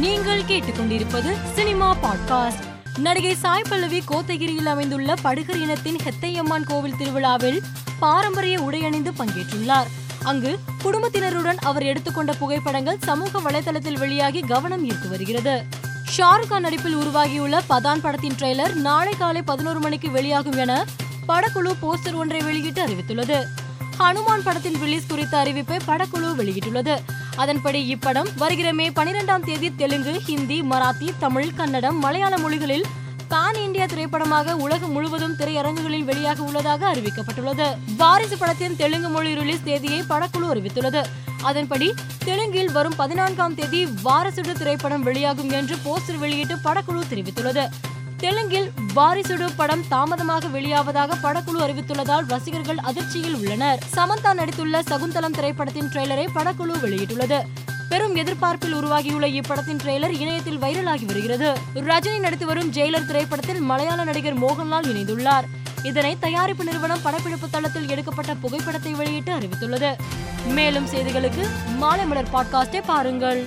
நீங்கள் கேட்டுக்கொண்டிருப்பது cinema podcast. நடிகை சாய் பல்லவி கோத்தகிரியில் அமைந்துள்ள படுகர் இனத்தின் ஹெத்தையம்மான் கோவில் திருவிழாவில் பாரம்பரிய உடையணிந்து பங்கேற்றுள்ளார். அங்கு குடும்பத்தினருடன் அவர் எடுத்துக்கொண்ட புகைப்படங்கள் சமூக வலைதளத்தில் வெளியாகி கவனம் ஈர்த்து வருகிறது. ஷாருக் கான் நடிப்பில் உருவாகியுள்ள பதான் படத்தின் ட்ரெய்லர் நாளை காலை பதினோரு மணிக்கு வெளியாகும் என படக்குழு போஸ்டர் ஒன்றை வெளியிட்டு அறிவித்துள்ளது. ஹனுமான் படத்தின் ரிலீஸ் குறித்த அறிவிப்பை படக்குழு வெளியிட்டுள்ளது. அதன்படி இப்படம் வருகிற மே பனிரெண்டாம் தேதி தெலுங்கு ஹிந்தி மராத்தி தமிழ் கன்னடம் மலையாள மொழிகளில் பான் இந்தியா திரைப்படமாக உலகம் முழுவதும் திரையரங்குகளில் வெளியாக உள்ளதாக அறிவிக்கப்பட்டுள்ளது. வாரிசு படத்தின் தெலுங்கு மொழி ரிலீஸ் தேதியை படக்குழு அறிவித்துள்ளது. அதன்படி தெலுங்கில் வரும் பதினான்காம் தேதி வாரசுடு திரைப்படம் வெளியாகும் என்று போஸ்டர் வெளியிட்டு படக்குழு தெரிவித்துள்ளது. தெலுங்கில் வாரிசுடு படம் தாமதமாக வெளியாவதாக படக்குழு அறிவித்துள்ளதால் ரசிகர்கள் அதிர்ச்சியில் உள்ளனர். சமந்தா நடித்துள்ள சகுந்தலம் திரைப்படத்தின் ட்ரெய்லரை படக்குழு வெளியிட்டுள்ளது. பெரும் எதிர்பார்ப்பில் உருவாகியுள்ள இப்படத்தின் ட்ரெய்லர் இணையத்தில் வைரலாகி வருகிறது. ரஜினி நடித்து வரும் ஜெயிலர் திரைப்படத்தில் மலையாள நடிகர் மோகன்லால் இணைந்துள்ளார். இதனை தயாரிப்பு நிறுவனம் படப்பிடிப்பு தளத்தில் எடுக்கப்பட்ட புகைப்படத்தை வெளியிட்டு அறிவித்துள்ளது. மேலும் செய்திகளுக்கு மாலை மலர் பாட்காஸ்டை பாருங்கள்.